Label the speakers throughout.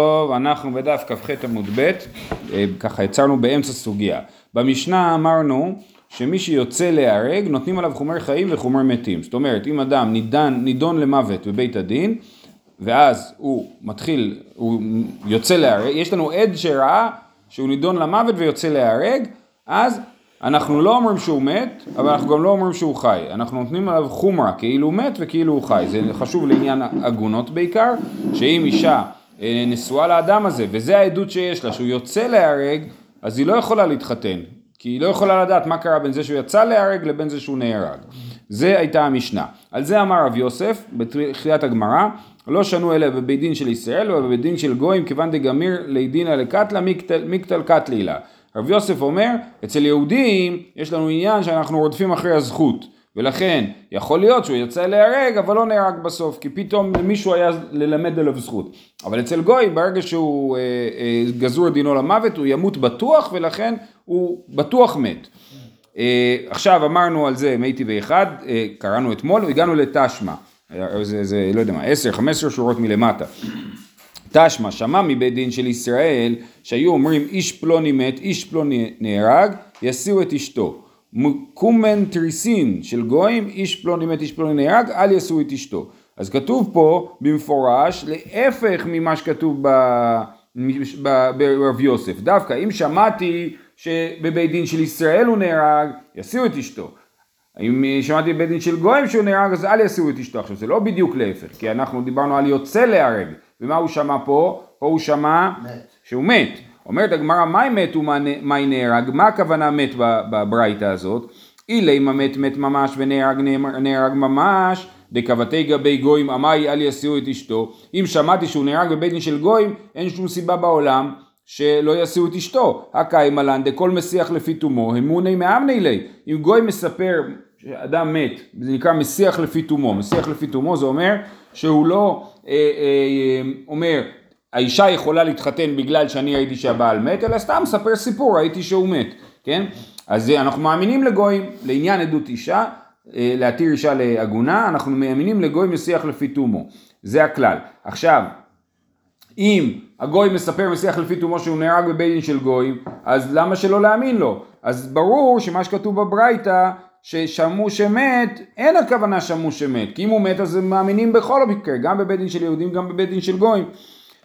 Speaker 1: טוב, אנחנו בדף כ"ח עמוד ב', אה, ככה יצרנו באמצע סוגיה. במשנה אמרנו שמי שיוצא להיהרג נותנים עליו חומר חיים וחומר מתים. זאת אומרת, אם אדם נידון, נידון למוות בבית הדין, ואז הוא מתחיל, הוא יוצא להיהרג, יש לנו עד שראה שהוא נידון למוות ויוצא להיהרג, אז אנחנו לא אומרים שהוא מת, אבל אנחנו גם לא אומרים שהוא חי. אנחנו נותנים עליו חומרה, כאילו הוא מת וכאילו הוא חי. זה חשוב לעניין עגונות בעיקר, שאם אישה נשואה לאדם הזה, וזה העדות שיש לה, שהוא יוצא להיהרג, אז היא לא יכולה להתחתן, כי היא לא יכולה לדעת מה קרה בין זה שהוא יצא להיהרג לבין זה שהוא נהרג. זה הייתה המשנה. על זה אמר רב יוסף, בתחילת הגמרא, לא שנו אלא בבית דין של ישראל ובבית דין של גויים, כיוון דגמיר לידינא לקטלה מקטל קטלילה. רב יוסף אומר, אצל יהודים יש לנו עניין שאנחנו רודפים אחרי הזכות. ולכן יכול להיות שהוא יצא להיהרג אבל לא נהרג בסוף כי פתאום מישהו היה ללמד עליו זכות. אבל אצל גוי ברגע שהוא אה, אה, גזור דינו למוות הוא ימות בטוח ולכן הוא בטוח מת. אה, עכשיו אמרנו על זה מי טבעי אחד אה, קראנו אתמול והגענו לתשמע. אה, זה, זה לא יודע מה 10-15 שורות מלמטה. תשמע שמע מבית דין של ישראל שהיו אומרים איש פלוני מת איש פלוני נהרג יסיעו את אשתו קומן תריסין של גויים, איש פלוני מת איש פלוני נהרג, אל יעשו את אשתו. אז כתוב פה במפורש, להפך ממה שכתוב ברב יוסף. דווקא אם שמעתי שבבית דין של ישראל הוא נהרג, יסיעו את אשתו. אם שמעתי בבית דין של גויים שהוא נהרג, אז אל יסיעו את אשתו. עכשיו זה לא בדיוק להפך, כי אנחנו דיברנו על יוצא להרג, ומה הוא שמע פה? פה הוא שמע מת. שהוא מת. אומרת הגמרא, מהי מת ומאי נהרג? מה הכוונה מת בברייתא הזאת? אילי מה מת מת ממש ונהרג נהרג ממש, דקבתי גבי גויים עמי אל יסיעו את אשתו. אם שמעתי שהוא נהרג בבית דין של גויים, אין שום סיבה בעולם שלא יסיעו את אשתו. הקאי מלן דכל מסיח לפי תומו, אמוני מאמני לי. אם גוי מספר שאדם מת, זה נקרא מסיח לפי תומו. מסיח לפי תומו זה אומר שהוא לא אה, אה, אומר האישה יכולה להתחתן בגלל שאני ראיתי שהבעל מת, אלא סתם מספר סיפור, ראיתי שהוא מת, כן? אז אנחנו מאמינים לגויים, לעניין עדות אישה, אה, להתיר אישה לעגונה, אנחנו מאמינים לגוי משיח לפי תומו, זה הכלל. עכשיו, אם הגוי מספר משיח לפי תומו שהוא נהרג בבית דין של גויים, אז למה שלא להאמין לו? אז ברור שמה שכתוב בברייתא, ששמעו שמת, אין הכוונה שמעו שמת, כי אם הוא מת אז הם מאמינים בכל המקרה, גם בבית דין של יהודים, גם בבית דין של גויים.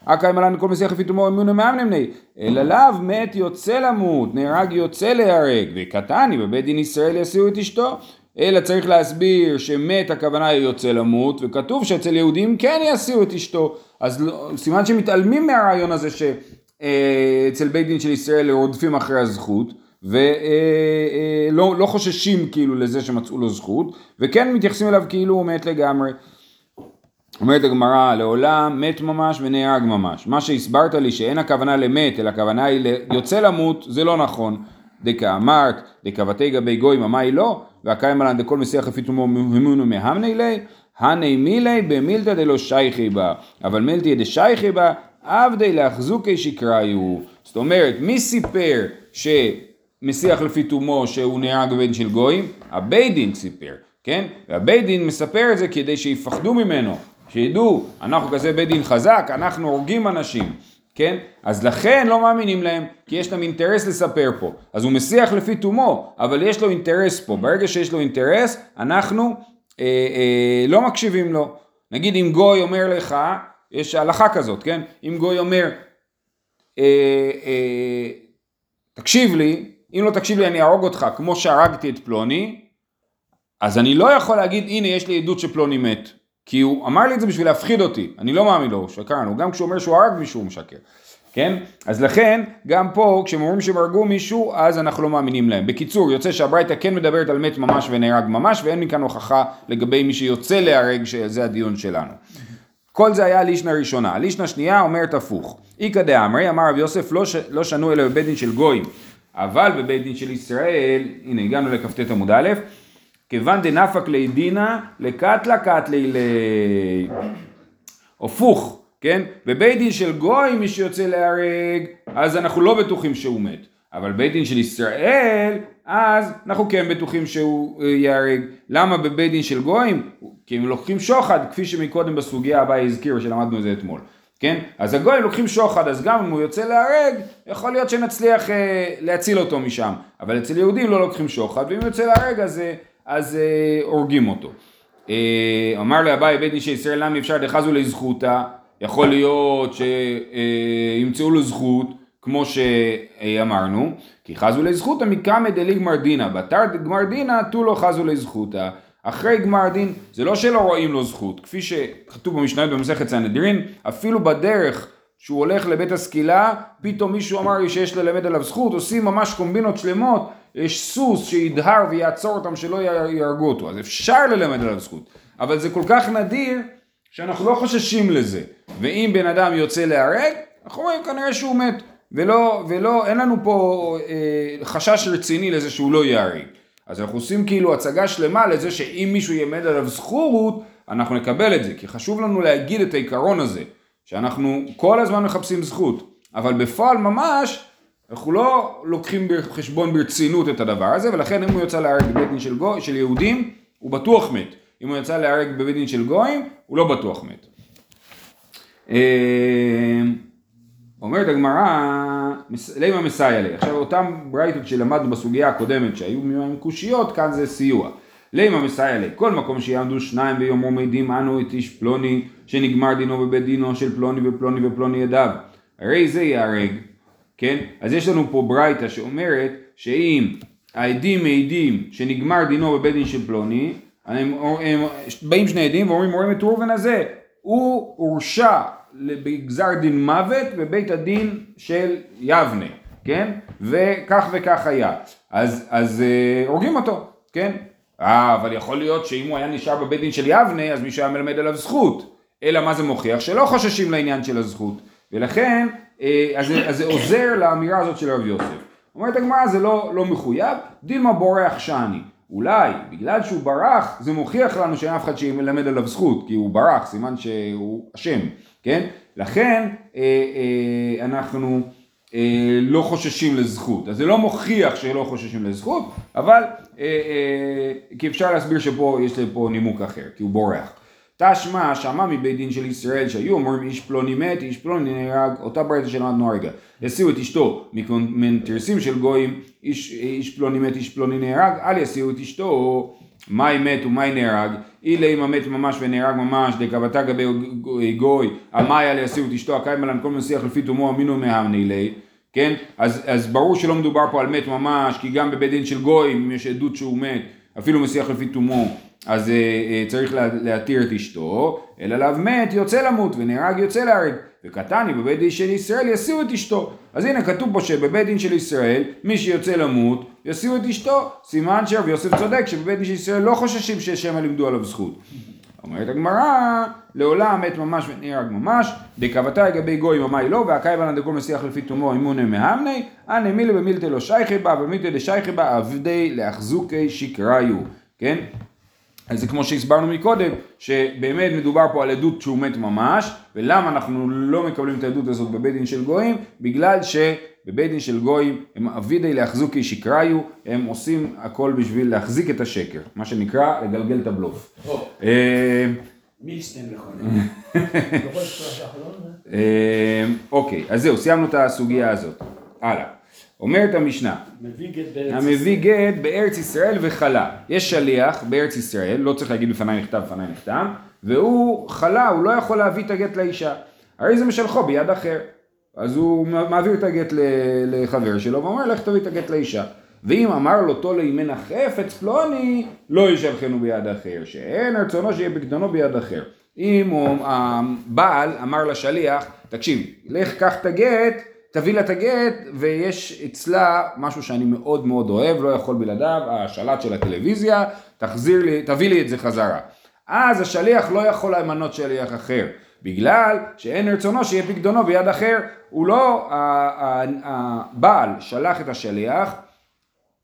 Speaker 1: אקאי מלן כל מסיח לפי תומו אמונו מאמנמני, אלא לאו מת יוצא למות, נהרג יוצא להרג, וקטני בבית דין ישראל יסיעו את אשתו. אלא צריך להסביר שמת הכוונה היא יוצא למות, וכתוב שאצל יהודים כן יסיעו את אשתו. אז לא, סימן שמתעלמים מהרעיון הזה שאצל בית דין של ישראל רודפים אחרי הזכות. ולא לא, לא חוששים כאילו לזה שמצאו לו זכות, וכן מתייחסים אליו כאילו הוא מת לגמרי. אומרת הגמרא, לעולם מת ממש ונהרג ממש. מה שהסברת לי שאין הכוונה למת, אלא הכוונה היא יוצא למות, זה לא נכון. דקאמרת, דקבתי גבי גויים, אמי לא, והקיים עלן דכל מסיח לפי תומו המונו מהמני לי, הני מילי במילתא דלא שייכי בה, אבל מילתא דשייכי בה, עבדי לאחזוקי שקראיו. זאת אומרת, מי סיפר שמסיח לפי תומו שהוא נהרג בבן של גויים? הבית דין סיפר, כן? והבית דין מספר את זה כדי שיפחדו ממנו. שידעו, אנחנו כזה בית דין חזק, אנחנו הורגים אנשים, כן? אז לכן לא מאמינים להם, כי יש להם אינטרס לספר פה. אז הוא מסיח לפי תומו, אבל יש לו אינטרס פה. ברגע שיש לו אינטרס, אנחנו אה, אה, לא מקשיבים לו. נגיד אם גוי אומר לך, יש הלכה כזאת, כן? אם גוי אומר, אה, אה, תקשיב לי, אם לא תקשיב לי אני אהרוג אותך כמו שהרגתי את פלוני, אז אני לא יכול להגיד הנה יש לי עדות שפלוני מת. כי הוא אמר לי את זה בשביל להפחיד אותי, אני לא מאמין לו, הוא שקרן, הוא גם כשהוא אומר שהוא הרג מישהו הוא משקר, כן? אז לכן, גם פה, כשהם אומרים שהם הרגו מישהו, אז אנחנו לא מאמינים להם. בקיצור, יוצא שהברייתא כן מדברת על מת ממש ונהרג ממש, ואין מכאן הוכחה לגבי מי שיוצא להרג, שזה הדיון שלנו. כל זה היה הלישנה ראשונה. הלישנה שנייה אומרת הפוך. איכא דאמרי, אמר רב יוסף, לא, ש... לא שנו אלא בבית דין של גויים, אבל בבית דין של ישראל, הנה הגענו לכ"ט עמוד א', כיוון דנפק לי דינא לקטלה קטלי ל... הפוך, כן? בבית דין של גוי מי שיוצא להרג, אז אנחנו לא בטוחים שהוא מת. אבל בית דין של ישראל, אז אנחנו כן בטוחים שהוא אה, ייהרג. למה בבית דין של גויים? כי הם לוקחים שוחד, כפי שמקודם בסוגיה הבאה הזכירו שלמדנו את זה אתמול. כן? אז הגויים לוקחים שוחד, אז גם אם הוא יוצא להרג, יכול להיות שנצליח אה, להציל אותו משם. אבל אצל יהודים לא לוקחים שוחד, ואם הוא יוצא להרג אז, אה, אז אה, הורגים אותו. אה, אמר לאביי בית דין שישראל למה אפשר דחזו לזכותה, יכול להיות שימצאו אה, לו זכות, כמו שאמרנו, כי חזו לזכותא מקמא דליגמר דינא, בתר גמר דינא תו לו חזו לזכותא. אחרי גמר דין, זה לא שלא רואים לו זכות, כפי שכתוב במשניות במסכת סנהדרין, אפילו בדרך שהוא הולך לבית הסקילה, פתאום מישהו אמר לי שיש ללמד עליו זכות, עושים ממש קומבינות שלמות, יש סוס שידהר ויעצור אותם שלא יהרגו אותו, אז אפשר ללמד עליו זכות, אבל זה כל כך נדיר שאנחנו לא חוששים לזה, ואם בן אדם יוצא להרג, אנחנו רואים כנראה שהוא מת, ולא, ולא, אין לנו פה אה, חשש רציני לזה שהוא לא ייהרג. אז אנחנו עושים כאילו הצגה שלמה לזה שאם מישהו ילמד עליו זכות, אנחנו נקבל את זה, כי חשוב לנו להגיד את העיקרון הזה, שאנחנו כל הזמן מחפשים זכות, אבל בפועל ממש, אנחנו לא לוקחים בחשבון ברצינות את הדבר הזה, ולכן אם הוא יוצא להרג בבית דין של, גו, של יהודים, הוא בטוח מת. אם הוא יצא להרג בבית דין של גויים, הוא לא בטוח מת. אה, אומרת הגמרא, לימה מסייע לי. עכשיו אותם ברייתות שלמדנו בסוגיה הקודמת שהיו עם קושיות, כאן זה סיוע. לימה מסייע לי. כל מקום שיעמדו שניים ביומו מעידים אנו את איש פלוני שנגמר דינו בבית דינו של פלוני ופלוני ופלוני ידיו. הרי זה ייהרג, כן? אז יש לנו פה ברייתא שאומרת שאם העדים מעידים שנגמר דינו בבית דין של פלוני, הם, הם, באים שני עדים ואומרים רואים את ראובן הזה, הוא הורשע בגזר דין מוות בבית הדין של יבנה, כן? וכך וכך היה. אז, אז אה, הורגים אותו, כן? אה, אבל יכול להיות שאם הוא היה נשאר בבית דין של יבנה, אז מישהו היה מלמד עליו זכות. אלא מה זה מוכיח? שלא חוששים לעניין של הזכות. ולכן, אז, אז זה עוזר לאמירה הזאת של רב יוסף. אומרת הגמרא זה לא, לא מחויב, דילמה בורח שאני. אולי בגלל שהוא ברח זה מוכיח לנו שאין אף אחד שמלמד עליו זכות כי הוא ברח סימן שהוא אשם כן לכן אה, אה, אנחנו אה, לא חוששים לזכות אז זה לא מוכיח שלא חוששים לזכות אבל אה, אה, כי אפשר להסביר שפה יש פה נימוק אחר כי הוא בורח תשמע שמע מבית דין של ישראל שהיו אומרים איש פלוני מת, איש פלוני נהרג, אותה ברייתא שלמדנו הרגע. יסיעו את אשתו מתרסים של גויים, איש, איש פלוני מת, איש פלוני נהרג, אל יסיעו את אשתו, מאי מת ומאי נהרג, אילי אם המת ממש ונהרג ממש, דקבתה גבי גוי, המאי אל יסיעו את אשתו, הקיימה לן כל מסיח לפי תומו אמינו מהמני לי. כן? אז, אז ברור שלא מדובר פה על מת ממש, כי גם בבית דין של גויים יש עדות שהוא מת, אפילו מסיח לפי תומו, אז אה, אה, צריך לה, להתיר את אשתו, אלא לאו מת יוצא למות ונהרג יוצא להרג. וקטני בבית דין של ישראל יסיעו את אשתו. אז הנה כתוב פה שבבית דין של ישראל מי שיוצא למות יסיעו את אשתו. סימן שרב יוסף צודק שבבית דין של ישראל לא חוששים ששמא לימדו עליו זכות. אומרת הגמרא, לעולם מת ממש ונהרג ממש, דקבתה לגבי גוי ממאי לא, והקאי בנא דקול מסיח לפי תומו אימוני מהמני, אנא מילי במילתא לא שייכי בה, ומילתא דשייכי בה, עבדי לאחזוקי שקראיו, כן? אז זה כמו שהסברנו מקודם, שבאמת מדובר פה על עדות שהוא מת ממש, ולמה אנחנו לא מקבלים את העדות הזאת בבית דין של גויים? בגלל שבבית דין של גויים הם אבידי להחזוקי שקראיו, הם עושים הכל בשביל להחזיק את השקר, מה שנקרא לגלגל את הבלוף. אה, אה, אוקיי, אז זהו, סיימנו את הסוגיה הזאת. הלאה. אומרת המשנה, המביא גט בארץ ישראל וחלה. יש שליח בארץ ישראל, לא צריך להגיד בפניי נכתב, בפניי נכתב, והוא חלה, הוא לא יכול להביא את הגט לאישה. הרי זה משלחו ביד אחר. אז הוא מעביר את הגט לחבר שלו ואומר לך תביא את הגט לאישה. ואם אמר לו תולה ימנה חפץ פלוני, לא ישלחנו ביד אחר, שאין רצונו שיהיה בקדונו ביד אחר. אם הבעל אמר לשליח, תקשיב, לך קח את הגט, תביא לה את הגט ויש אצלה משהו שאני מאוד מאוד אוהב, לא יכול בלעדיו, השלט של הטלוויזיה, תחזיר לי, תביא לי את זה חזרה. אז השליח לא יכול למנות שליח אחר, בגלל שאין רצונו שיהיה פקדונו ביד אחר, הוא לא, הבעל שלח את השליח,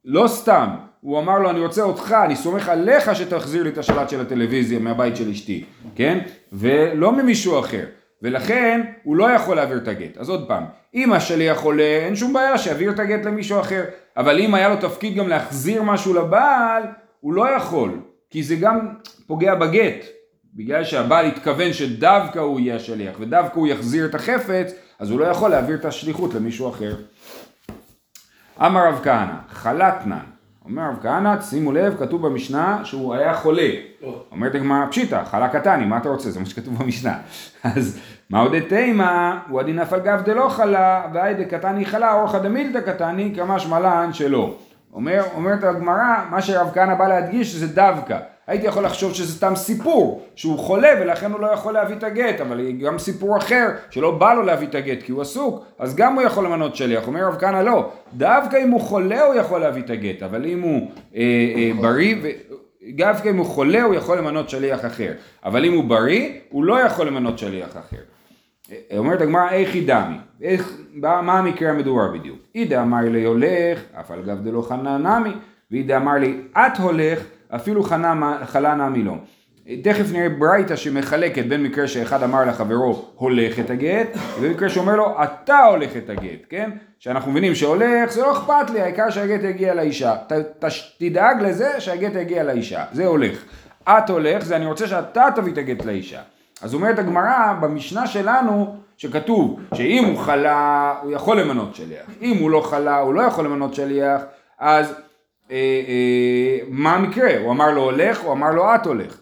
Speaker 1: לא סתם, הוא אמר לו אני רוצה אותך, אני סומך עליך שתחזיר לי את השלט של הטלוויזיה מהבית של אשתי, כן? ולא ממישהו אחר. ולכן הוא לא יכול להעביר את הגט. אז עוד פעם, אם השליח עולה, אין שום בעיה שיעביר את הגט למישהו אחר. אבל אם היה לו תפקיד גם להחזיר משהו לבעל, הוא לא יכול, כי זה גם פוגע בגט. בגלל שהבעל התכוון שדווקא הוא יהיה השליח ודווקא הוא יחזיר את החפץ, אז הוא לא יכול להעביר את השליחות למישהו אחר. אמר רב כהנא, חלתנן, אומר רב כהנא, שימו לב, כתוב במשנה שהוא היה חולה. אומרת הגמרא, פשיטא, חלה קטני, מה אתה רוצה? זה מה שכתוב במשנה. אז מה עוד תימא, הוא הדין אף על גב דלא חלה, והי דקטני חלה, אורחא דמילתא קטני, כמשמע שמלן שלא. אומר, אומרת הגמרא, מה שרב כהנא בא להדגיש זה דווקא. הייתי יכול לחשוב שזה סתם סיפור, שהוא חולה ולכן הוא לא יכול להביא את הגט, אבל גם סיפור אחר שלא בא לו להביא את הגט כי הוא עסוק, אז גם הוא יכול למנות שליח. אומר רב כהנא לא, דווקא אם הוא חולה הוא יכול להביא את הגט, אבל אם הוא אה, אה, בריא, ו... דווקא אם הוא חולה הוא יכול למנות שליח אחר, אבל אם הוא בריא הוא לא יכול למנות שליח אחר. אומרת הגמרא איך היא דמי, איך, מה המקרה המדובר בדיוק? אידה אמר לי הולך, אף על גב דלא חנן נמי, ואידה אמר לי את הולך, אפילו חלה נמי לא. תכף נראה ברייתא שמחלקת בין מקרה שאחד אמר לחברו הולך את הגט, ובמקרה שאומר לו אתה הולך את הגט, כן? שאנחנו מבינים שהולך זה לא אכפת לי, העיקר שהגט יגיע לאישה. ת, ת, תדאג לזה שהגט יגיע לאישה, זה הולך. את הולך זה אני רוצה שאתה תביא את הגט לאישה. אז אומרת הגמרא במשנה שלנו שכתוב שאם הוא חלה הוא יכול למנות שליח, אם הוא לא חלה הוא לא יכול למנות שליח, אז מה המקרה? הוא אמר לו הולך, הוא אמר לו את הולך.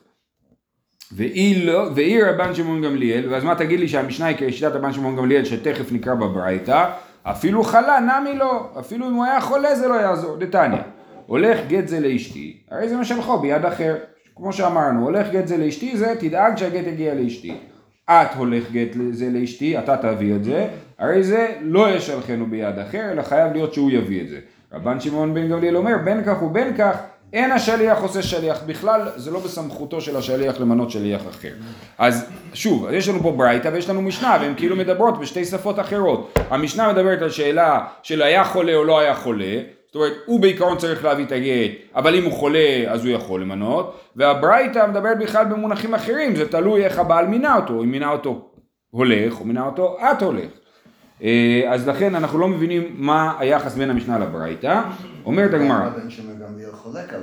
Speaker 1: ואי לא, רבן שמעון גמליאל, ואז מה תגיד לי שהמשנה היא כשיטת רבן שמעון גמליאל שתכף נקרא בברייתא, אפילו חלה נמי לא, אפילו אם הוא היה חולה זה לא יעזור, דתניא, הולך גט זה לאשתי, הרי זה משלחו ביד אחר, כמו שאמרנו, הולך גט זה לאשתי זה, תדאג שהגט יגיע לאשתי. את הולך גט זה לאשתי, אתה תביא את זה, הרי זה לא ישלחנו ביד אחר, אלא חייב להיות שהוא יביא את זה. רבן שמעון בן גמליאל אומר, בין כך ובין כך, אין השליח עושה שליח, בכלל זה לא בסמכותו של השליח למנות שליח אחר. אז שוב, יש לנו פה ברייתא ויש לנו משנה והן כאילו מדברות בשתי שפות אחרות. המשנה מדברת על שאלה של היה חולה או לא היה חולה, זאת אומרת, הוא בעיקרון צריך להביא את הגט, אבל אם הוא חולה אז הוא יכול למנות, והברייתא מדברת בכלל במונחים אחרים, זה תלוי איך הבעל מינה אותו, אם מינה אותו הולך, או מינה אותו את הולך. אה, אז לכן אנחנו לא מבינים מה היחס בין המשנה לברייתא. אומרת הגמרא.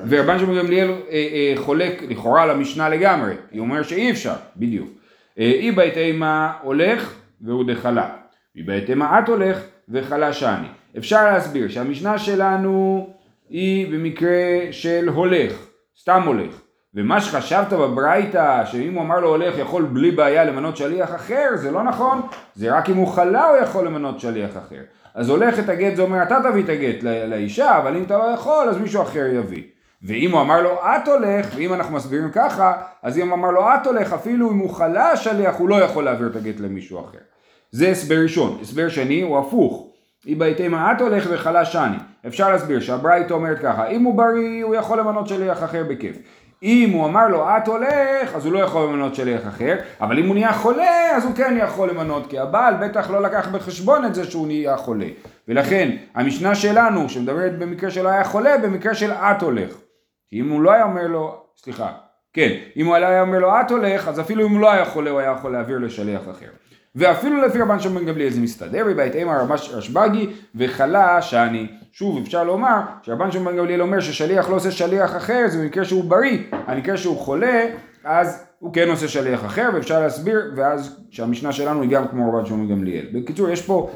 Speaker 1: ורבן שמעון גמליאל אה, אה, חולק לכאורה על המשנה לגמרי. היא אומרת שאי אפשר, בדיוק. אי בהתאמה הולך והוא דחלה. אי בהתאמה את הולך וחלה שאני. אפשר להסביר שהמשנה שלנו היא במקרה של הולך, סתם הולך. ומה שחשבת בברייתא, שאם הוא אמר לו הולך יכול בלי בעיה למנות שליח אחר, זה לא נכון, זה רק אם הוא חלה הוא יכול למנות שליח אחר. אז הולך את הגט זה אומר אתה תביא את הגט לאישה, אבל אם אתה לא יכול אז מישהו אחר יביא. ואם הוא אמר לו את הולך, ואם אנחנו מסבירים ככה, אז אם הוא אמר לו את הולך, אפילו אם הוא חלה השליח הוא לא יכול להעביר את הגט למישהו אחר. זה הסבר ראשון. הסבר שני הוא הפוך. היא בהתאמה את הולך וחלה שני. אפשר להסביר שהברייתא אומרת ככה, אם הוא בריא הוא יכול למנות שליח אחר בכיף. אם הוא אמר לו את הולך, אז הוא לא יכול למנות שליח אחר, אבל אם הוא נהיה חולה, אז הוא כן יכול למנות, כי הבעל בטח לא לקח בחשבון את זה שהוא נהיה חולה. ולכן, המשנה שלנו, שמדברת במקרה שלא היה חולה, במקרה של את הולך. כי אם הוא לא היה אומר לו, סליחה, כן, אם הוא היה אומר לו את הולך, אז אפילו אם הוא לא היה חולה, הוא היה יכול להעביר לשליח אחר. ואפילו לפי רבן שמעון גמליאל זה מסתדר, ובהתאם רשב"גי וחלה שאני. שוב אפשר לומר שרבן שמעון גמליאל אומר ששליח לא עושה שליח אחר זה במקרה שהוא בריא, המקרה שהוא חולה אז הוא כן עושה שליח אחר ואפשר להסביר ואז שהמשנה שלנו היא גם כמו רבן שמעון גמליאל. בקיצור יש פה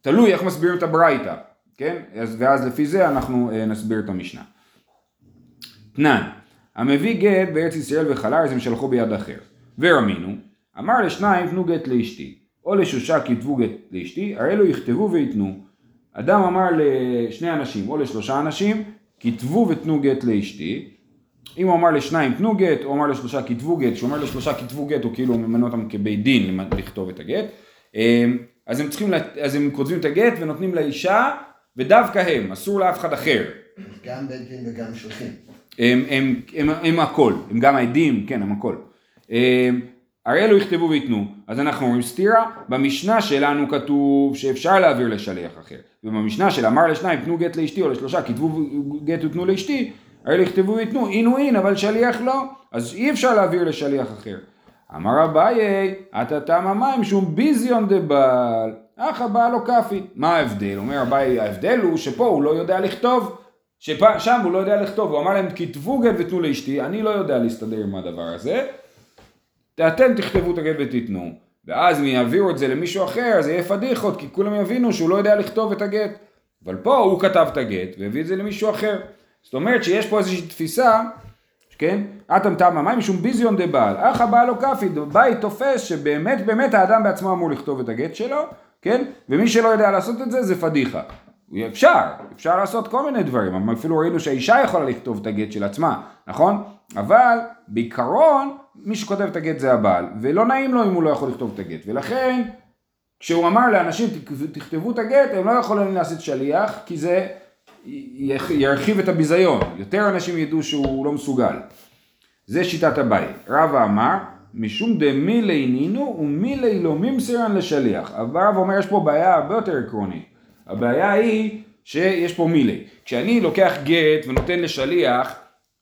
Speaker 1: תלוי איך מסבירים את הברייתא, כן? אז, ואז לפי זה אנחנו אה, נסביר את המשנה. תנן, המביא גט בארץ ישראל וחלל זה משלחו ביד אחר. ורמינו אמר לשניים תנו גט לאשתי, או לשושה כתבו גט לאשתי, הרי אלו יכתבו ויתנו. אדם אמר לשני אנשים או לשלושה אנשים, כתבו ותנו גט לאשתי. אם הוא אמר לשניים תנו גט, או אמר לשלושה כתבו גט, כשהוא אומר לשלושה כתבו גט, הוא כאילו ממנה אותם כבית דין לכתוב את הגט. אמ, אז הם צריכים, אז הם כותבים את הגט ונותנים לאישה, ודווקא הם, אסור לאף אחד אחר.
Speaker 2: גם בית דין וגם שולחים.
Speaker 1: הם, הם, הם, הם, הם הכל, הם גם העדים, כן, הם הכל. הרי אלו יכתבו וייתנו. אז אנחנו אומרים סתירה, במשנה שלנו כתוב שאפשר להעביר לשליח אחר. ובמשנה של אמר לשניים תנו גט לאשתי או לשלושה כתבו גט ותנו לאשתי, הרי אלו יכתבו וייתנו, אין הוא אין אבל שליח לא. אז אי אפשר להעביר לשליח אחר. אמר אביי, אתה תם המים שום ביזיון דבעל, אך הבעל לא כאפי. מה ההבדל? אומר אביי, ההבדל הוא שפה הוא לא יודע לכתוב. ששם הוא לא יודע לכתוב, הוא אמר להם כתבו גט ותנו לאשתי, אני לא יודע להסתדר עם הדבר הזה, אתם תכתבו את הגט ותיתנו. ואז אם יעבירו את זה למישהו אחר, זה יהיה פדיחות, כי כולם יבינו שהוא לא יודע לכתוב את הגט. אבל פה הוא כתב את הגט והביא את זה למישהו אחר. זאת אומרת שיש פה איזושהי תפיסה, כן? אטם תמה מים משום ביזיון דה בעל. אך הבעל לא כפי, בית תופס שבאמת באמת האדם בעצמו אמור לכתוב את הגט שלו, כן? ומי שלא יודע לעשות את זה זה פדיחה. אפשר, אפשר לעשות כל מיני דברים, אפילו ראינו שהאישה יכולה לכתוב את הגט של עצמה, נכון? אבל בעיקרון מי שכותב את הגט זה הבעל, ולא נעים לו אם הוא לא יכול לכתוב את הגט, ולכן כשהוא אמר לאנשים תכתבו את הגט, הם לא יכולים לעשות שליח, כי זה ירחיב את הביזיון, יותר אנשים ידעו שהוא לא מסוגל. זה שיטת הבית. רבא אמר, משום דמילי נינו ומילי לא ממסירן לשליח. אבל רב אומר יש פה בעיה הרבה יותר עקרונית. הבעיה היא שיש פה מילי. כשאני לוקח גט ונותן לשליח,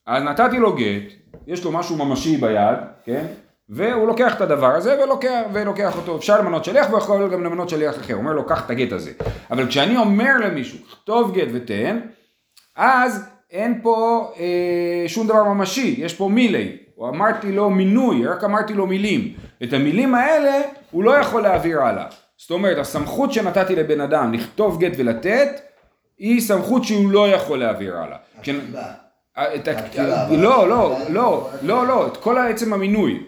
Speaker 1: אז נתתי לו גט, יש לו משהו ממשי ביד, כן? והוא לוקח את הדבר הזה ולוקח, ולוקח אותו, אפשר למנות שליח ויכול גם למנות שליח אחר, הוא אומר לו קח את הגט הזה. אבל כשאני אומר למישהו, כתוב גט ותן, אז אין פה אה, שום דבר ממשי, יש פה מילי, או אמרתי לו מינוי, רק אמרתי לו מילים. את המילים האלה הוא לא יכול להעביר הלאה. זאת אומרת, הסמכות שנתתי לבן אדם לכתוב גט ולתת, היא סמכות שהוא לא יכול להעביר הלאה. לא, לא, לא, לא, לא, את כל עצם המינוי.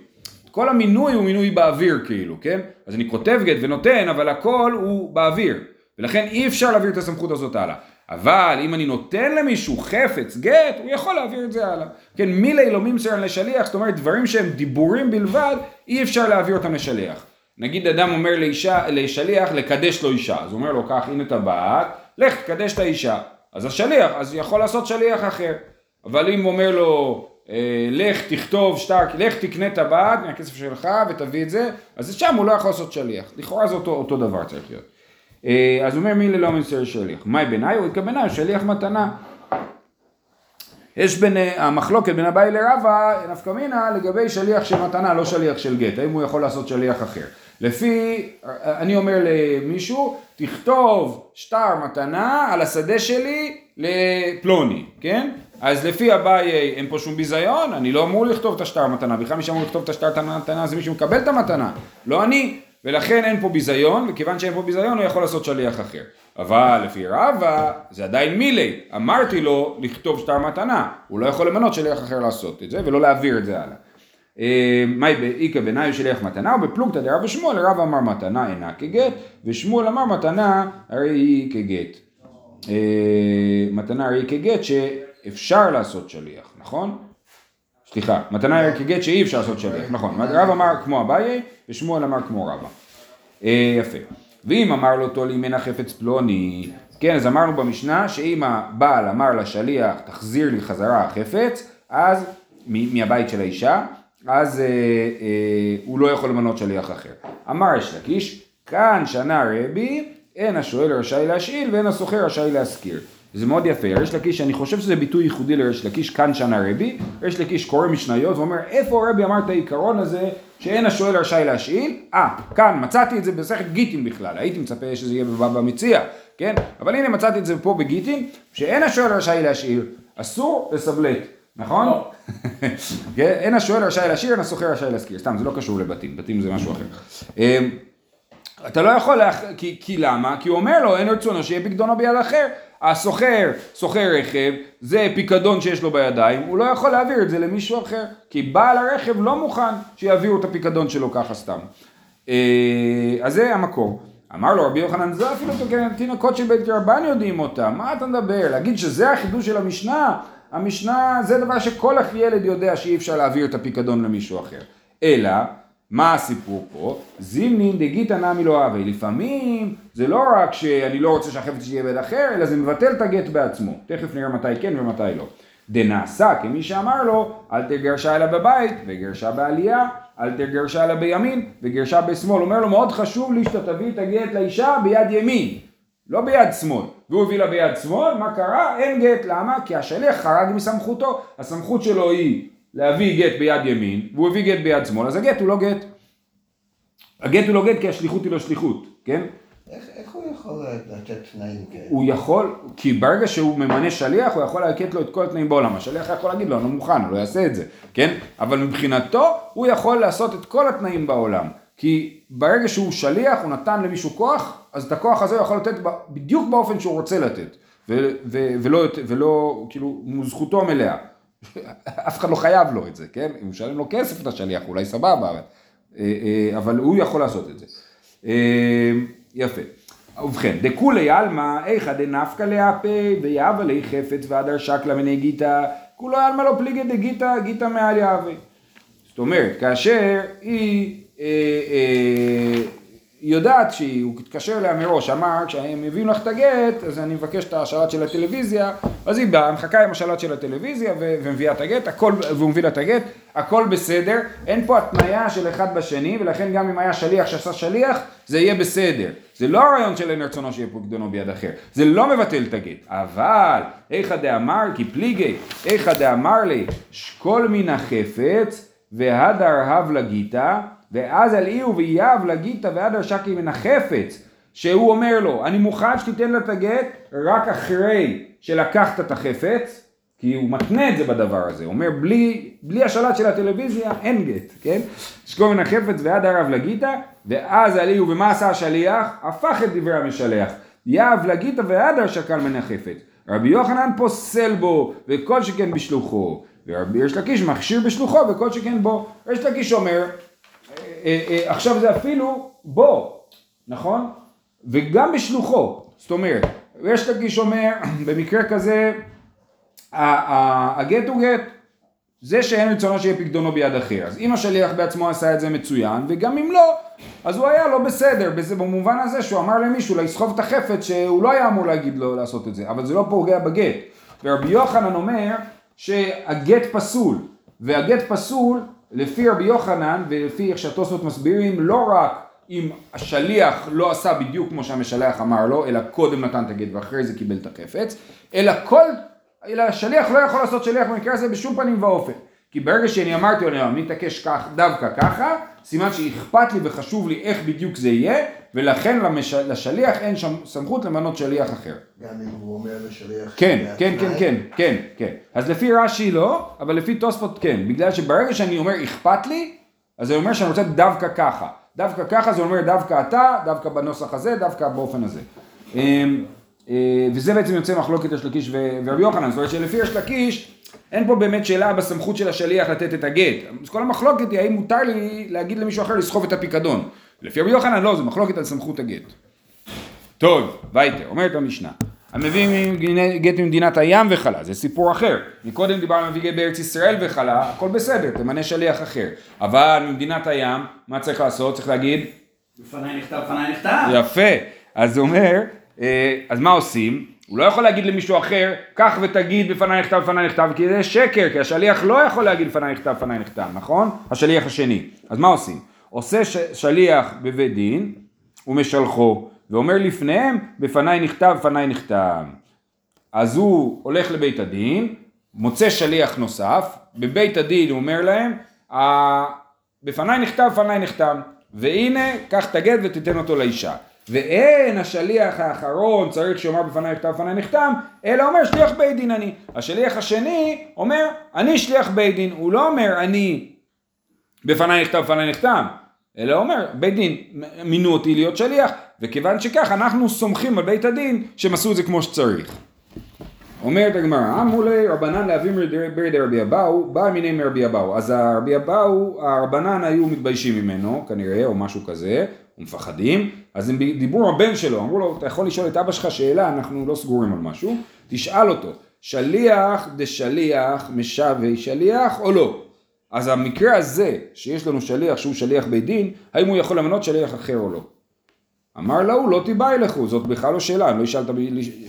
Speaker 1: כל המינוי הוא מינוי באוויר כאילו, כן? אז אני כותב גט ונותן, אבל הכל הוא באוויר. ולכן אי אפשר להעביר את הסמכות הזאת הלאה. אבל אם אני נותן למישהו חפץ גט, הוא יכול להעביר את זה הלאה. כן, מילי לא ממסרן לשליח, זאת אומרת דברים שהם דיבורים בלבד, אי אפשר להעביר אותם לשליח. נגיד אדם אומר לאישה, לשליח לקדש לו אישה, אז הוא אומר לו קח הנה טבעת, לך תקדש את האישה. אז השליח, אז יכול לעשות שליח אחר. אבל אם אומר לו אה, לך תכתוב שטר, לך תקנה טבעת מהכסף שלך ותביא את זה, אז שם הוא לא יכול לעשות שליח. לכאורה זה אותו, אותו דבר צריך להיות. אה, אז הוא אומר מי ללא מנסר שליח. מאי בעיניי? הוא התכוונה שליח מתנה. יש בין, אה, המחלוקת בין אביי לרבה נפקא מינה לגבי שליח של מתנה, לא שליח של גט, האם הוא יכול לעשות שליח אחר. לפי, אני אומר למישהו, תכתוב שטר מתנה על השדה שלי לפלוני, כן? אז לפי אביי אין פה שום ביזיון, אני לא אמור לכתוב את השטר מתנה, בכלל מי שאמור לכתוב את השטר מתנה זה מי שמקבל את המתנה, לא אני, ולכן אין פה ביזיון, וכיוון שאין פה ביזיון הוא יכול לעשות שליח אחר. אבל לפי רבא זה עדיין מילי, אמרתי לו לכתוב שטר מתנה, הוא לא יכול למנות שליח אחר לעשות את זה ולא להעביר את זה הלאה. אה, מאי באיכא בנאי שליח מתנה ובפלוגתא דרב ושמואל רב אמר מתנה אינה כגט ושמואל אמר מתנה הרי היא כגט. אה, מתנה הרי היא כגט שאפשר לעשות שליח, נכון? סליחה, מתנה כגט שאי אפשר לעשות שליח, נכון. רב אמר כמו אביי ושמואל אמר כמו רבא. אה, יפה. ואם אמר לו תולי מנה חפץ פלוני, כן, אז אמרנו במשנה שאם הבעל אמר לשליח תחזיר לי חזרה החפץ, אז מהבית של האישה, אז אה, אה, הוא לא יכול למנות שליח אחר. אמר יש לקיש, כאן שנה רבי, אין השואל רשאי להשאיל ואין הסוחר רשאי להשכיר. זה מאוד יפה, ריש לקיש, אני חושב שזה ביטוי ייחודי לריש לקיש, כאן שנה רבי, ריש לקיש קורא משניות ואומר איפה רבי אמר את העיקרון הזה שאין השואל רשאי להשאיל? אה, כאן מצאתי את זה במסכת גיטין בכלל, הייתי מצפה שזה יהיה בבבא מציע, כן? אבל הנה מצאתי את זה פה בגיטין, שאין השואל רשאי להשאיל, אסור לסבלט. נכון? לא. כן? אין השואל רשאי להשאיר, אין הסוחר רשאי להזכיר. סתם, זה לא קשור לבתים, בתים זה משהו אחר. אמ, אתה לא יכול, לה... כי, כי למה? כי הוא אומר לו, אין רצונו שיהיה פקדונו ביד אחר. הסוחר, סוחר רכב, זה פיקדון שיש לו בידיים, הוא לא יכול להעביר את זה למישהו אחר. כי בעל הרכב לא מוכן שיעבירו את הפיקדון שלו ככה סתם. אה, אז זה המקור. אמר לו רבי יוחנן זה אפילו תינוקות של בית רבן יודעים אותם, מה אתה מדבר? להגיד שזה החידוש של המשנה? המשנה זה דבר שכל ילד יודע שאי אפשר להעביר את הפיקדון למישהו אחר. אלא, מה הסיפור פה? זימנין דגיתא נמי לא אהבי. לפעמים זה לא רק שאני לא רוצה שהחפץ יהיה בית אחר, אלא זה מבטל את הגט בעצמו. תכף נראה מתי כן ומתי לא. דנעשה כמי שאמר לו, אל תגרשה אלא בבית, וגרשה בעלייה, אל תגרשה אלא בימין, וגרשה בשמאל. אומר לו, מאוד חשוב לי שאתה תביא את הגט לאישה ביד ימין. לא ביד שמאל. והוא הביא לה ביד שמאל, מה קרה? אין גט. למה? כי השליח חרג מסמכותו. הסמכות שלו היא להביא גט ביד ימין, והוא הביא גט ביד שמאל, אז הגט הוא לא גט. הגט הוא לא גט כי השליחות היא לא שליחות, כן?
Speaker 2: איך, איך הוא יכול לתת תנאים כאלה.
Speaker 1: הוא יכול, כי ברגע שהוא ממנה שליח, הוא יכול לתת לו את כל התנאים בעולם. השליח יכול להגיד לו, אני לא מוכן, הוא לא יעשה את זה, כן? אבל מבחינתו, הוא יכול לעשות את כל התנאים בעולם. כי ברגע שהוא שליח, הוא נתן למישהו כוח, אז את הכוח הזה הוא יכול לתת בדיוק באופן שהוא רוצה לתת. ו- ו- ולא, ולא, כאילו, זכותו המלאה. אף אחד לא חייב לו את זה, כן? אם משלם לו כסף לשליח, אולי סבבה, אה, אה, אבל הוא יכול לעשות את זה. אה, יפה. ובכן, דכולי עלמא, איכא דנפקא לאפי ויהבה לי חפץ והדר שקלא מני גיתא, כולו עלמא לא פליגי דגיתא, גיתא מעל יהווה. זאת אומרת, כאשר היא יודעת שהוא התקשר אליה מראש, אמר, כשהם מביאים לך את הגט, אז אני מבקש את השלט של הטלוויזיה, אז היא באה, מחכה עם השלט של הטלוויזיה ו- ומביאה את הגט, הכל, והוא מביא לה את הגט, הכל בסדר, אין פה התניה של אחד בשני, ולכן גם אם היה שליח שעשה שליח, זה יהיה בסדר. זה לא הרעיון של אין רצונו שיהיה פקדונו ביד אחר, זה לא מבטל את הגט, אבל איכא דאמר כי פליגי, איכא דאמר לי, שקול מן החפץ, והדר הב לגיתא, ואז על אי ויהב לגיתא והדר שקי מן החפץ, שהוא אומר לו, אני מוכן שתיתן לה את הגט רק אחרי שלקחת את החפץ, כי הוא מתנה את זה בדבר הזה, הוא אומר בלי, בלי השלט של הטלוויזיה אין גט, כן? שקול מן החפץ והדר הב לגיתא, ואז על אי ומה עשה השליח? הפך את דברי המשלח, יהב לגיתא והדר שקל מן החפץ. רבי יוחנן פוסל בו, וכל שכן בשלוחו. ורבי יש לקיש מכשיר בשלוחו, וכל שכן בו. יש לקיש אומר, עכשיו זה אפילו בו, נכון? וגם בשלוחו. זאת אומרת, יש לקיש אומר, במקרה כזה, הגט הוא גט. זה שאין רצונו שיהיה פקדונו ביד אחר. אז אם השליח בעצמו עשה את זה מצוין, וגם אם לא, אז הוא היה לא בסדר, בזה, במובן הזה שהוא אמר למישהו לסחוב את החפץ שהוא לא היה אמור להגיד לו לעשות את זה, אבל זה לא פוגע בגט. ורבי יוחנן אומר שהגט פסול, והגט פסול לפי רבי יוחנן ולפי איך שהתוספות מסבירים, לא רק אם השליח לא עשה בדיוק כמו שהמשלח אמר לו, אלא קודם נתן את הגט ואחרי זה קיבל את החפץ, אלא כל אלא השליח לא יכול לעשות שליח במקרה הזה בשום פנים ואופן. כי ברגע שאני אמרתי לו, אני מתעקש כך, דווקא ככה, סימן שאכפת לי וחשוב לי איך בדיוק זה יהיה, ולכן למש... לשליח אין שם סמכות למנות שליח אחר.
Speaker 2: גם אם הוא אומר לשליח...
Speaker 1: כן, כן, כן. כן, כן, כן. אז לפי רש"י לא, אבל לפי תוספות כן. בגלל שברגע שאני אומר אכפת לי, אז זה אומר שאני רוצה דווקא ככה. דווקא ככה זה אומר דווקא אתה, דווקא בנוסח הזה, דווקא באופן הזה. אמ, אה, וזה בעצם יוצא מחלוקת יש לקיש ו- ורבי יוחנן, זאת אומרת שלפי יש לקיש אין פה באמת שאלה בסמכות של השליח לתת את הגט. אז כל המחלוקת היא האם מותר לי להגיד למישהו אחר לסחוב את הפיקדון. לפי רבי יוחנן לא, זה מחלוקת על סמכות הגט. טוב, וייטר, אומרת המשנה. המביא גט ממדינת הים וחלה, זה סיפור אחר. מקודם דיברנו על מביא גט בארץ ישראל וחלה, הכל בסדר, תמנה שליח אחר. אבל ממדינת הים, מה צריך לעשות? צריך להגיד,
Speaker 3: לפניי נכתב, לפניי נכתב.
Speaker 1: יפה. אז הוא אומר, אה, אז מה עושים? הוא לא יכול להגיד למישהו אחר, קח ותגיד בפניי נכתב, בפניי נכתב, כי זה שקר, כי השליח לא יכול להגיד בפניי נכתב, בפניי נכתב, נכון? השליח השני. אז מה עושים? עושה ש- שליח בבית דין, ומשלחו, ואומר לפניהם, בפניי נכתב, בפניי נכתב. אז הוא הולך לבית הדין, מוצא שליח נוסף, בבית הדין הוא אומר להם, "ה- בפניי נכתב, בפניי נחתם, והנה, קח את הגט ותיתן אותו לאישה. ואין השליח האחרון צריך שיאמר בפניי נכתב, בפניי נחתם, אלא אומר שליח בית דין אני. השליח השני אומר, אני שליח בית דין, הוא לא אומר אני בפניי נכתב, בפניי נחתם, אלא אומר, בית דין מינו אותי להיות שליח, וכיוון שכך אנחנו סומכים על בית הדין שהם עשו את זה כמו שצריך. אומרת הגמרא, אמולי רבנן להביא ברי דרבי אבאו, בא מיני מרבי אבאו. אז הרבי אבאו, הרבנן היו מתביישים ממנו, כנראה, או משהו כזה, ומפחדים, אז הם דיברו עם הבן שלו, אמרו לו, אתה יכול לשאול את אבא שלך שאלה, אנחנו לא סגורים על משהו, תשאל אותו, שליח דשליח משווה שליח או לא? אז המקרה הזה, שיש לנו שליח שהוא שליח בית דין, האם הוא יכול למנות שליח אחר או לא? אמר להוא לא תיבאי לכו, זאת בכלל לא שאלה, אני לא אשאל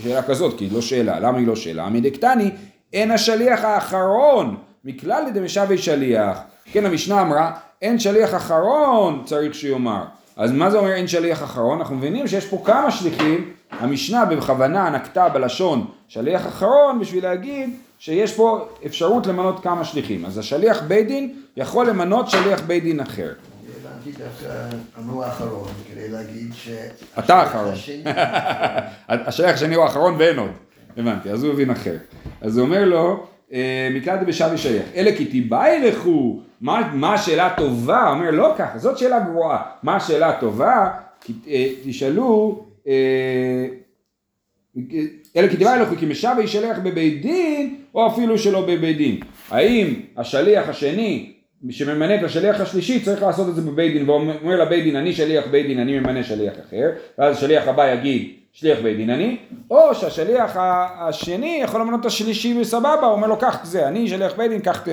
Speaker 1: שאלה כזאת, כי היא לא שאלה, למה היא לא שאלה? מדקתני, אין השליח האחרון, מכלל לדמשבי שליח. כן, המשנה אמרה, אין שליח אחרון צריך שיאמר. אז מה זה אומר אין שליח אחרון? אנחנו מבינים שיש פה כמה שליחים, המשנה בכוונה נקטה בלשון שליח אחרון בשביל להגיד שיש פה אפשרות למנות כמה שליחים. אז השליח בית דין יכול למנות שליח בית דין אחר.
Speaker 2: הבנתי. דווקא אמרו האחרון, כדי להגיד ש...
Speaker 1: אתה האחרון. השליח השני הוא האחרון ואין עוד. הבנתי, אז הוא הבין אחר. אז הוא אומר לו, אה, מקלט בשבי שייך. אלה כי תיבאי לכו, מה מה השאלה הטובה? אומר, לא ככה, זאת שאלה גרועה. מה השאלה הטובה? אה, תשאלו, אה, אלא כי תיבאי לכו כי משבי שליח בבית דין, או אפילו שלא בבית דין. האם השליח השני שממנה את השליח השלישי צריך לעשות את זה בבית דין ואומר לבית דין אני שליח בית דין אני ממנה שליח אחר ואז השליח הבא יגיד שליח בית דין אני או שהשליח השני יכול למנות את השלישי בסבבה הוא אומר לו קח את זה אני שליח בית דין קח ת-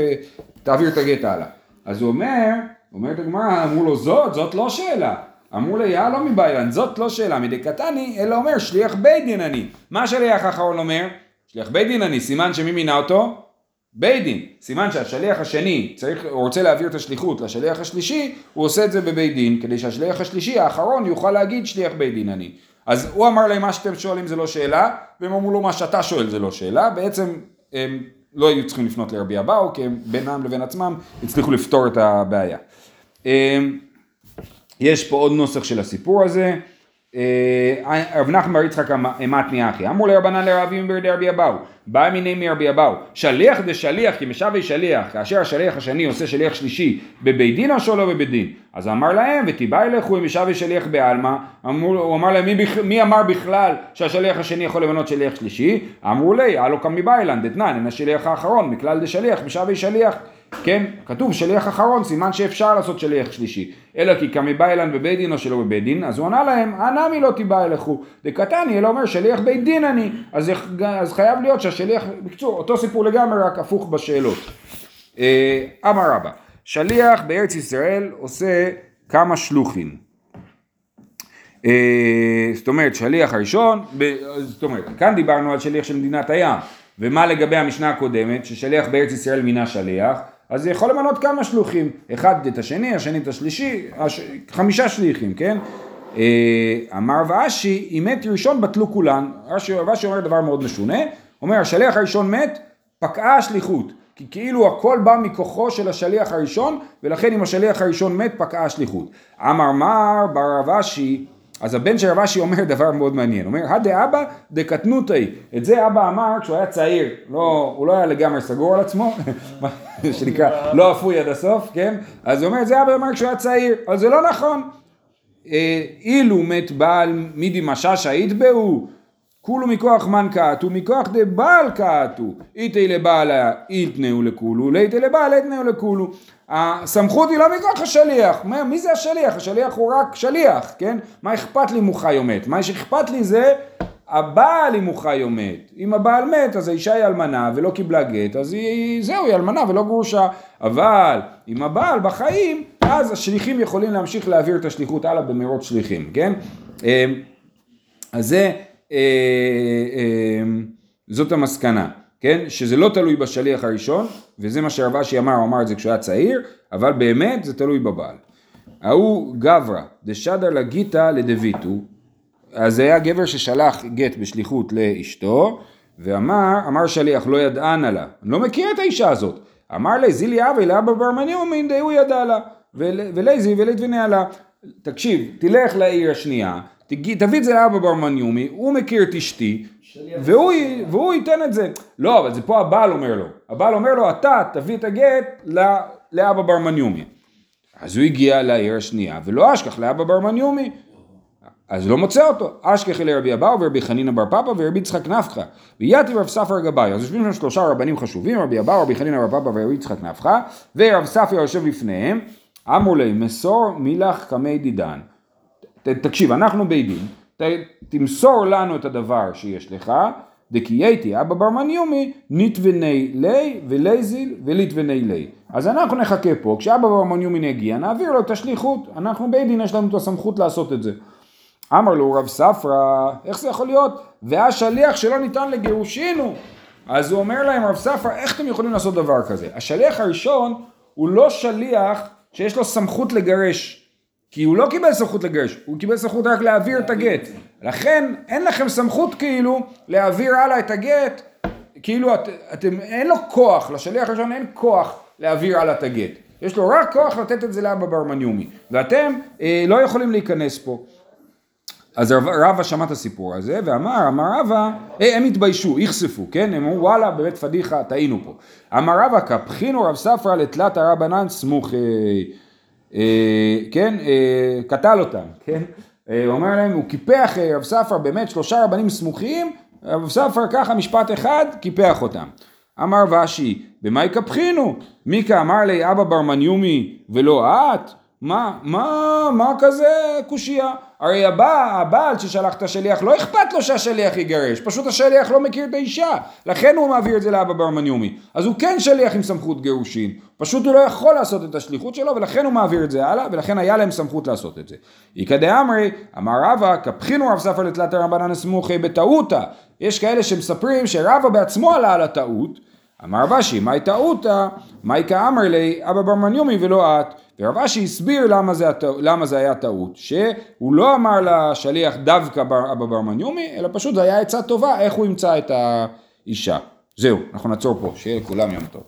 Speaker 1: תעביר את הגט הלאה. אז הוא אומר אומרת הגמרא אמרו לו זאת זאת לא שאלה. אמרו לו יהלום מביירן זאת לא שאלה מדי קטני אלא אומר שליח בית דין אני. מה השליח האחרון אומר? שליח בית דין אני סימן שמי מינה אותו? בית דין, סימן שהשליח השני צריך, הוא רוצה להעביר את השליחות לשליח השלישי, הוא עושה את זה בבית דין, כדי שהשליח השלישי האחרון יוכל להגיד שליח בית דין אני. אז הוא אמר להם מה שאתם שואלים זה לא שאלה, והם אמרו לו מה שאתה שואל זה לא שאלה, בעצם הם לא היו צריכים לפנות לרבי אבאו, כי הם בינם לבין עצמם הצליחו לפתור את הבעיה. אמ, יש פה עוד נוסח של הסיפור הזה. אה, רב נחמן בר יצחק מתני אחי, אמרו לרבנן לרבים בידי רבי אבאו, בא מיני מרבי אבאו, שליח דשליח כי משבי שליח, כאשר השליח השני עושה שליח שלישי בבית דין או שלא בבית דין, אז אמר להם ותיבאי לכו אם משבי שליח בעלמא, הוא אמר להם מי, מי אמר בכלל שהשליח השני יכול למנות שליח שלישי, אמרו לי הלו קמי באילן דתנן, אין השליח האחרון מכלל דשליח משבי שליח כן, כתוב שליח אחרון, סימן שאפשר לעשות שליח שלישי. אלא כי כמי בא אלן בבית דין או שלא בבית דין, אז הוא ענה להם, הנמי לא תיבא אליכו. דקתני, אלא אומר שליח בית דין אני. אז, אז חייב להיות שהשליח, בקיצור, אותו סיפור לגמרי, רק הפוך בשאלות. אה, אמר רבא, שליח בארץ ישראל עושה כמה שלוחים. אה, זאת אומרת, שליח הראשון, ב- זאת אומרת, כאן דיברנו על שליח של מדינת הים, ומה לגבי המשנה הקודמת, ששליח בארץ ישראל מינה שליח, אז זה יכול למנות כמה שלוחים, אחד את השני, השני את השלישי, הש... חמישה שליחים, כן? אה, אמר ואשי, אם מת ראשון בטלו כולן, רש"י רש"י אומר דבר מאוד משונה, אומר השליח הראשון מת, פקעה השליחות, כי כאילו הכל בא מכוחו של השליח הראשון, ולכן אם השליח הראשון מת, פקעה השליחות. אמר מר בר רב אשי, אז הבן של רב אשי אומר דבר מאוד מעניין, אומר, הדאבא דקטנותאי, את זה אבא אמר כשהוא היה צעיר, לא, הוא לא היה לגמרי סגור על עצמו, מה שנקרא, לא אפוי עד הסוף, כן? אז הוא אומר, זה אבא אמר כשהוא היה צעיר, אבל זה לא נכון. אה, אילו מת בעל מידי משאשא יתבעו, כולו מכוח מן קאטו, מכוח דבעל קאטו, איתי לבעלה יתנאו לכולו, ליתי לבעל יתנאו לכולו. הסמכות היא לא מכוח השליח, מה, מי זה השליח? השליח הוא רק שליח, כן? מה אכפת לי אם הוא חי או מת? מה שאכפת לי זה הבעל אם הוא חי או מת. אם הבעל מת אז האישה היא אלמנה ולא קיבלה גט, אז היא, זהו, היא אלמנה ולא גרושה. אבל אם הבעל בחיים, אז השליחים יכולים להמשיך להעביר את השליחות הלאה במרוץ שליחים, כן? אמ, אז זה, אה, אה, זאת המסקנה, כן? שזה לא תלוי בשליח הראשון, וזה מה שרב אשי אמר, הוא אמר את זה כשהוא היה צעיר, אבל באמת זה תלוי בבעל. ההוא גברא, דשדר לגיתא לדביטו, אז זה היה גבר ששלח גט בשליחות לאשתו, ואמר, אמר שליח לא ידענה לה, אני לא מכיר את האישה הזאת. אמר לי, זילי אבי לאבא ברמני ומין די הוא ידע לה, ולזי ולתבנה לה. תקשיב, תלך לעיר השנייה, תביא את זה לאבא בר מניומי, הוא מכיר את אשתי, והוא, י- והוא ייתן את זה. לא, אבל זה פה הבעל אומר לו. הבעל אומר לו, אתה תביא את הגט לאבא בר מניומי. אז הוא הגיע לעיר השנייה, ולא אשכח לאבא בר מניומי. אז לא מוצא אותו. אשכח לרבי אבאו ורבי חנינא בר פפא ורבי יצחק נפחא. ויתיב רב ספר גבאי. אז יושבים שם שלושה רבנים חשובים, רבי אבאו, רבי חנינא בר פפא ורבי יצחק נפחא, ורב ספר יושב לפניהם, אמרו להם, מסור מילך קמי דידן. ת- תקשיב, אנחנו בית דין, ת, תמסור לנו את הדבר שיש לך, דקייתי אבא בר מניומי, נתבני לי ולזיל וליתבני לי. אז אנחנו נחכה פה, כשאבא בר מניומי יגיע, נעביר לו את השליחות, אנחנו בית דין, יש לנו את הסמכות לעשות את זה. אמר לו רב ספרא, איך זה יכול להיות? והשליח שלא ניתן לגירושינו. אז הוא אומר להם, רב ספרא, איך אתם יכולים לעשות דבר כזה? השליח הראשון הוא לא שליח שיש לו סמכות לגרש. כי הוא לא קיבל סמכות לגרש, הוא קיבל סמכות רק להעביר את הגט. לכן אין לכם סמכות כאילו להעביר הלאה את הגט, כאילו את, אתם, אין לו כוח, לשליח הראשון אין כוח להעביר הלאה את הגט. יש לו רק כוח לתת את זה לאבא בר מניומי, ואתם אה, לא יכולים להיכנס פה. אז רב- רבא שמע את הסיפור הזה ואמר, אמר רבא, אה, הם התביישו, יחשפו, כן? הם אמרו וואלה באמת פדיחה, טעינו פה. אמר רבא, קפחינו רב ספרא לתלת הרבנן סמוכי, כן? אה, קטל אותם, כן? אה, הוא אומר להם, הוא קיפח אה, רב ספרא באמת שלושה רבנים סמוכים, רב ספרא ככה משפט אחד, קיפח אותם. אמר ושי, במה יקפחינו? מיקה אמר לי אבא בר מניומי ולא את? מה, מה, מה כזה קושייה? הרי הבא, הבעל ששלח את השליח, לא אכפת לו שהשליח יגרש, פשוט השליח לא מכיר את האישה, לכן הוא מעביר את זה לאבא בר מניומי. אז הוא כן שליח עם סמכות גירושין, פשוט הוא לא יכול לעשות את השליחות שלו, ולכן הוא מעביר את זה הלאה, ולכן היה להם סמכות לעשות את זה. איכא דאמרי, אמר רבא, קפחינו רב ספר לתלת הרבנן הסמוכי בטעותא. יש כאלה שמספרים שרבא בעצמו עלה על הטעות, אמר רב אשי, מהי טעותא? מהי כאמר לי אבא בר מניומי ולא את? ורב אשי הסביר למה זה, למה זה היה טעות, שהוא לא אמר לשליח דווקא בר, אבא בר מניומי, אלא פשוט זה היה עצה טובה איך הוא ימצא את האישה. זהו, אנחנו נעצור פה, שיהיה לכולם יום טוב.